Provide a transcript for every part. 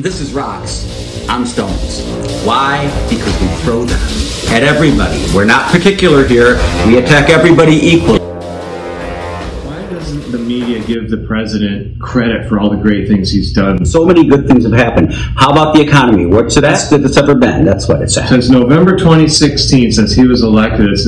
This is rocks. I'm stones. Why? Because we throw them at everybody. We're not particular here. We attack everybody equally. Why doesn't the media give the president credit for all the great things he's done? So many good things have happened. How about the economy? What's the best that it's ever been? That's what it's at. Since November 2016, since he was elected, it's,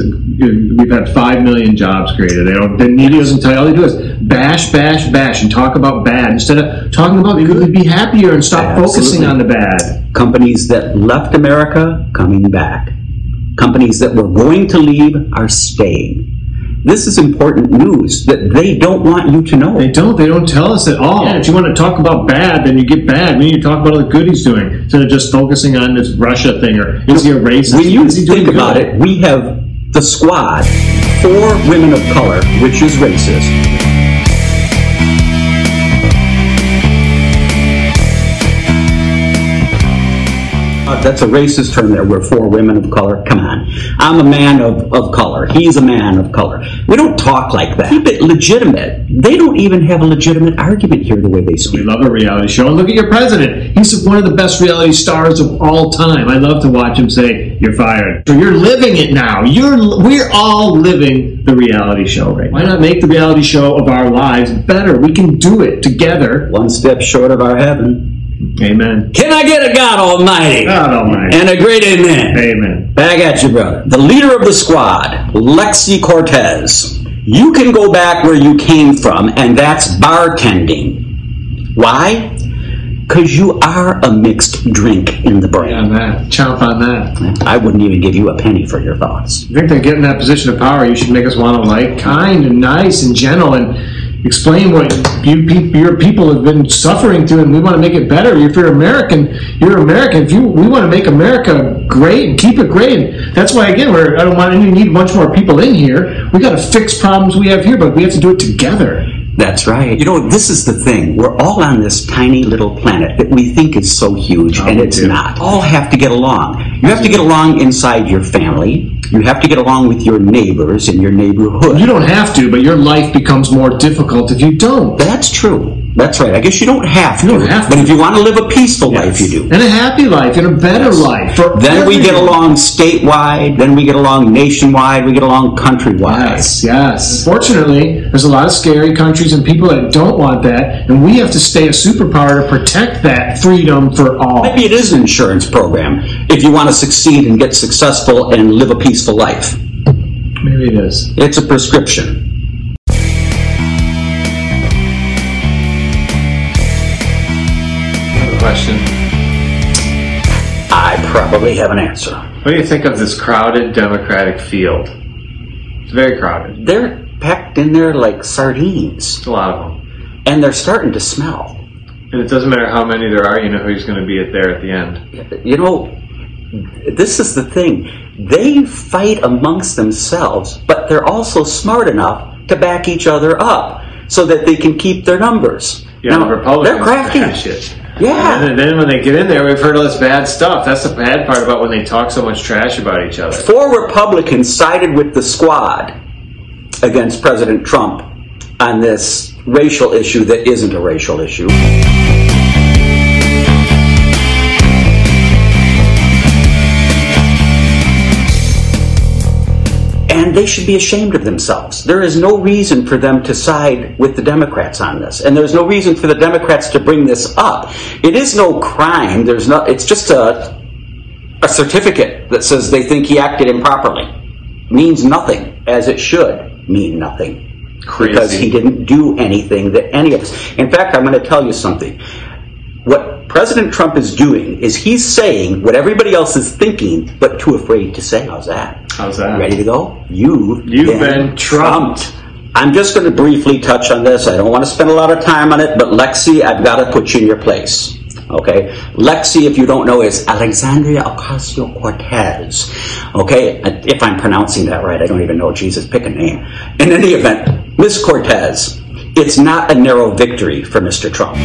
we've had five million jobs created. They don't. The media doesn't tell you. All they do is bash, bash, bash, and talk about bad instead of talking about good. Be happier and stop focusing on the bad. Companies that left America coming back. Companies that were going to leave are staying. This is important news that they don't want you to know. They don't. They don't tell us at all. Yeah, if you want to talk about bad, then you get bad. We need to talk about all the good he's doing instead of just focusing on this Russia thing or is he a racist? When you Is he doing think about good? it, we have the squad, four women of color, which is racist. That's a racist term there. We're four women of color. Come on. I'm a man of, of color. He's a man of color. We don't talk like that. Keep it legitimate. They don't even have a legitimate argument here the way they speak. We love a reality show. And look at your president. He's one of the best reality stars of all time. I love to watch him say, You're fired. So you're living it now. You're we're all living the reality show right now. Why not make the reality show of our lives better? We can do it together. One step short of our heaven. Amen. Can I get a God Almighty? God Almighty. And a great amen. Amen. Back at you, brother. The leader of the squad, Lexi Cortez. You can go back where you came from, and that's bartending. Why? Because you are a mixed drink in the brain. On that. Chomp on that. I wouldn't even give you a penny for your thoughts. I think they get in that position of power, you should make us want to like kind and nice and gentle and explain what you your people have been suffering through, and we want to make it better. If you're American, you're American. If you we want to make America great and keep it great, that's why again we're I don't want any need much more people in here. We got to fix problems we have here, but we have to do it together. That's right. You know, this is the thing. We're all on this tiny little planet that we think is so huge, oh, and it's do. not. All have to get along. You have to get along inside your family. You have to get along with your neighbors in your neighborhood. You don't have to, but your life becomes more difficult if you don't. That's true. That's right. I guess you don't have to. Don't have But to. if you want to live a peaceful life, you do. And a happy life and a better life. For Then we get along statewide. Then we get along nationwide. We get along countrywide. Yes, yes. Fortunately, there's a lot of scary countries and people that don't want that, and we have to stay a superpower to protect that freedom for all. Maybe it is an insurance program if you want to succeed and get successful and live a peaceful life. Maybe it is. It's a prescription. Question. I probably have an answer. What do you think of this crowded Democratic field? It's very crowded. They're packed in there like sardines, a lot of them. and they're starting to smell. And it doesn't matter how many there are, you know who's going to be at there at the end. You know, this is the thing. They fight amongst themselves, but they're also smart enough to back each other up so that they can keep their numbers. Yeah, Now, the Republicans they're crafty. bash it. Yeah. And then when they get in there, we've heard all this bad stuff. That's the bad part about when they talk so much trash about each other. Four Republicans sided with the squad against President Trump on this racial issue that isn't a racial issue. And they should be ashamed of themselves. There is no reason for them to side with the Democrats on this. And there's no reason for the Democrats to bring this up. It is no crime. There's no it's just a a certificate that says they think he acted improperly means nothing, as it should mean nothing. Crazy. Because he didn't do anything that any of us. In fact, I'm going to tell you something. What President Trump is doing is he's saying what everybody else is thinking, but too afraid to say. How's that? How's that? Ready to go? You've, You've been trumped. I'm just going to briefly touch on this. I don't want to spend a lot of time on it, but Lexi, I've got to put you in your place. Okay? Lexi, if you don't know, is Alexandria Ocasio Cortez. Okay? If I'm pronouncing that right, I don't even know. Jesus, pick a name. In any event, Miss Cortez, it's not a narrow victory for Mr. Trump.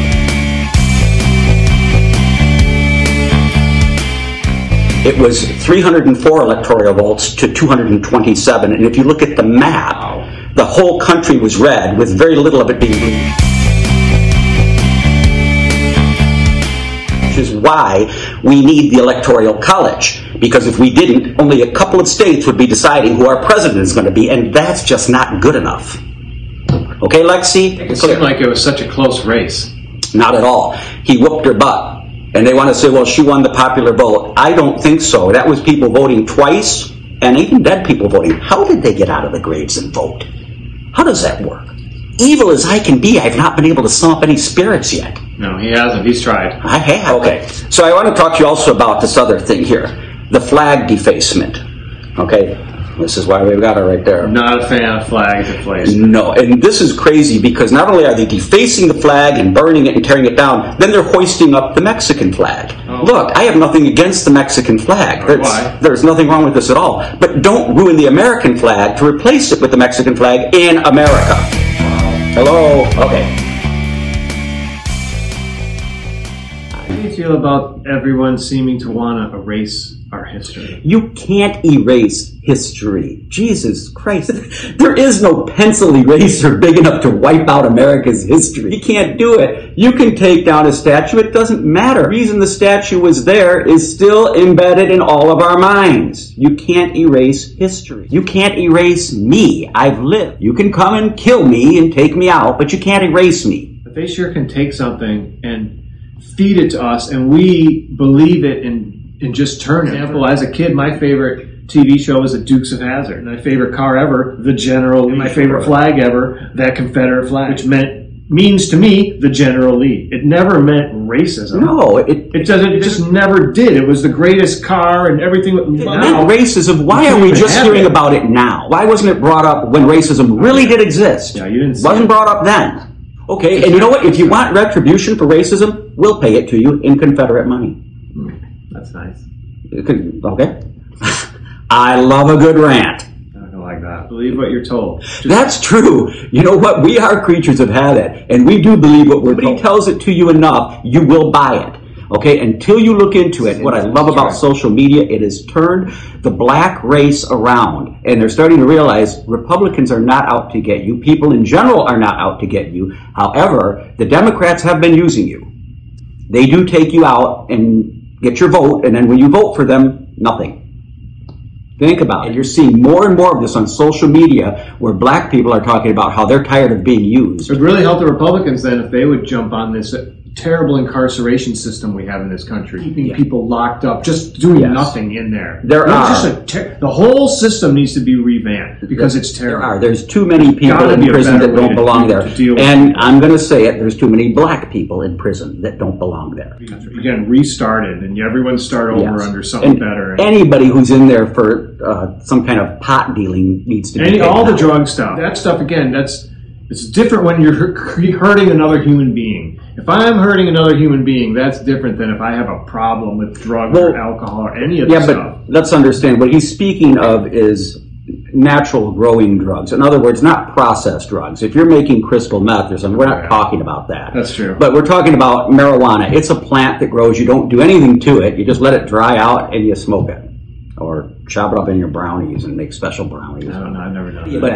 It was 304 electoral votes to 227, and if you look at the map, the whole country was red, with very little of it being green. Which is why we need the Electoral College. Because if we didn't, only a couple of states would be deciding who our president is going to be, and that's just not good enough. Okay, Lexi? It seemed like it was such a close race. Not at all. He whooped her butt. And they want to say, well, she won the popular vote. I don't think so. That was people voting twice, and even dead people voting. How did they get out of the graves and vote? How does that work? Evil as I can be, I've not been able to sum up any spirits yet. No, he hasn't. He's tried. I have. Okay. So I want to talk to you also about this other thing here the flag defacement. Okay. This is why we've got it right there. Not a fan of flag deflation. No, and this is crazy because not only are they defacing the flag and burning it and tearing it down, then they're hoisting up the Mexican flag. Oh. Look, I have nothing against the Mexican flag. There's, why? there's nothing wrong with this at all. But don't ruin the American flag to replace it with the Mexican flag in America. Hello? Okay. How do you feel about everyone seeming to want to erase our history? You can't erase history. Jesus Christ. There is no pencil eraser big enough to wipe out America's history. You can't do it. You can take down a statue. It doesn't matter. The reason the statue was there is still embedded in all of our minds. You can't erase history. You can't erase me. I've lived. You can come and kill me and take me out, but you can't erase me. But they sure can take something and feed it to us, and we believe it and, and just turn it. For example, as a kid, my favorite TV show was The Dukes of Hazzard. My favorite car ever, the General Lee. My favorite flag ever, that Confederate flag, which meant means to me the General Lee. It never meant racism. No, it, It doesn't. It just never did. It was the greatest car and everything. It Now, racism. Why are we just hearing it. about it now? Why wasn't it brought up when racism really did exist? Yeah, you didn't see Wasn't it. brought up then. Okay, and you know what? If you want retribution for racism, we'll pay it to you in Confederate money. Hmm, that's nice. Okay. I love a good rant. I like that. Believe what you're told. Just That's true. You know what? We are creatures of habit, and we do believe what we're told. If tells it to you enough, you will buy it. Okay, until you look into it, what I love about social media, it has turned the black race around. And they're starting to realize Republicans are not out to get you. People in general are not out to get you. However, the Democrats have been using you. They do take you out and get your vote, and then when you vote for them, nothing. Think about it. You're seeing more and more of this on social media where black people are talking about how they're tired of being used. It would really help the Republicans then if they would jump on this terrible incarceration system we have in this country, keeping Yeah. people locked up, just doing Yes. nothing in there. There It's are. just a ter- the whole system needs to be revamped because it's There terrible. are. There's too many people gotta in prison that don't to belong do- there. to And. I'm going to say it, there's too many black people in prison that don't belong there. Again, restarted and everyone start over Yes. under something And better. Anybody who's in there for uh, some kind of pot dealing needs to be all the drug stuff. That stuff again. That's it's different when you're hurting another human being. If I'm hurting another human being, that's different than if I have a problem with drugs or alcohol or any of Yeah, this but let's understand what he's speaking of is natural growing drugs. In other words, not processed drugs. If you're making crystal meth or something, we're not Right. talking about that. That's true. But we're talking about marijuana. It's a plant that grows. You don't do anything to it. You just let it dry out and you smoke it. Or chop it up in your brownies and make special brownies. I don't know. I've never done that. but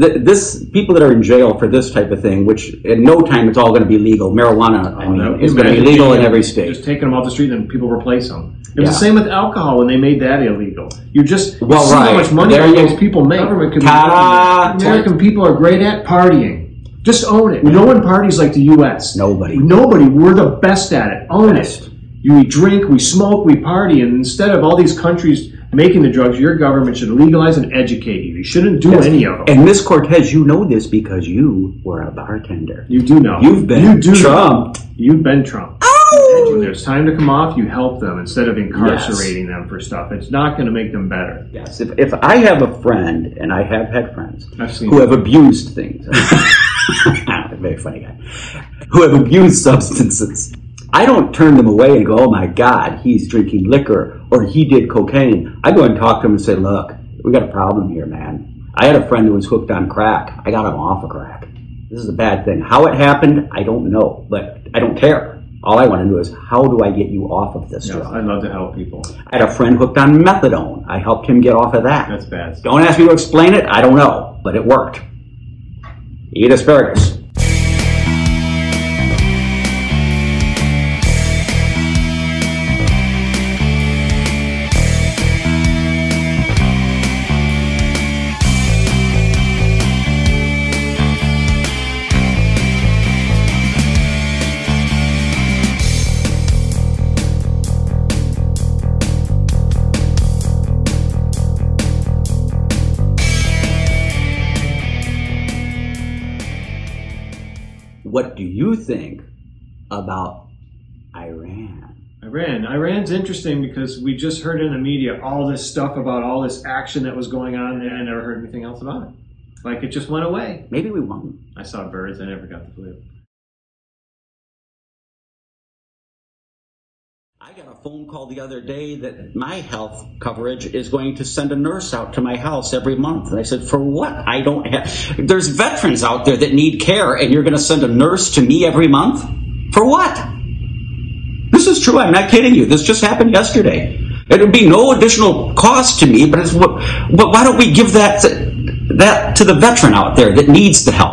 th- this people that are in jail for this type of thing, which in no time it's all going to be legal. Marijuana, I mean, No, is going to be legal in every state. Just taking them off the street and people replace them. It was Yeah. the same with alcohol when they made that illegal. You just you Well, see how much money There all you- those people make. Government could be making that. American people are great at partying. Just own it. No one parties like the U.S. Nobody. Nobody. We're the best at it. Own it. You we drink, we smoke, we party, and instead of all these countries making the drugs, your government should legalize and educate you. You shouldn't do any of them. And Miss Cortez, you know this because you were a bartender. you do know. You've been you do know. trumped. You've been Trump. Oh! When there's time to come off, you help them instead of incarcerating them for stuff. It's not going to make them better. Yes. If, if I have a friend, and I have had friends who have abused things, very funny guy, who have abused substances, I don't turn them away and go, "Oh my God, he's drinking liquor or he did cocaine." I go and talk to him and say, "Look, we got a problem here, man. I had a friend who was hooked on crack. I got him off of crack. This is a bad thing. How it happened, I don't know, but I don't care." All I want to know is how do I get you off of this Yes, drug? I love to help people. I had a friend hooked on methadone. I helped him get off of that. That's bad. Don't ask me to explain it. I don't know, but it worked. Eat asparagus. You think about Iran? Iran. Iran's interesting because we just heard in the media all this stuff about all this action that was going on there. I never heard anything else about it. Like it just went away. Maybe we won't. I saw birds. I never got the flu. I got a phone call the other day that my health coverage is going to send a nurse out to my house every month. And I said, for what? I don't have, there's veterans out there that need care and you're going to send a nurse to me every month? For what? This is true. I'm not kidding you. This just happened yesterday. It would be no additional cost to me, but it's what, but why don't we give that, that to the veteran out there that needs the help?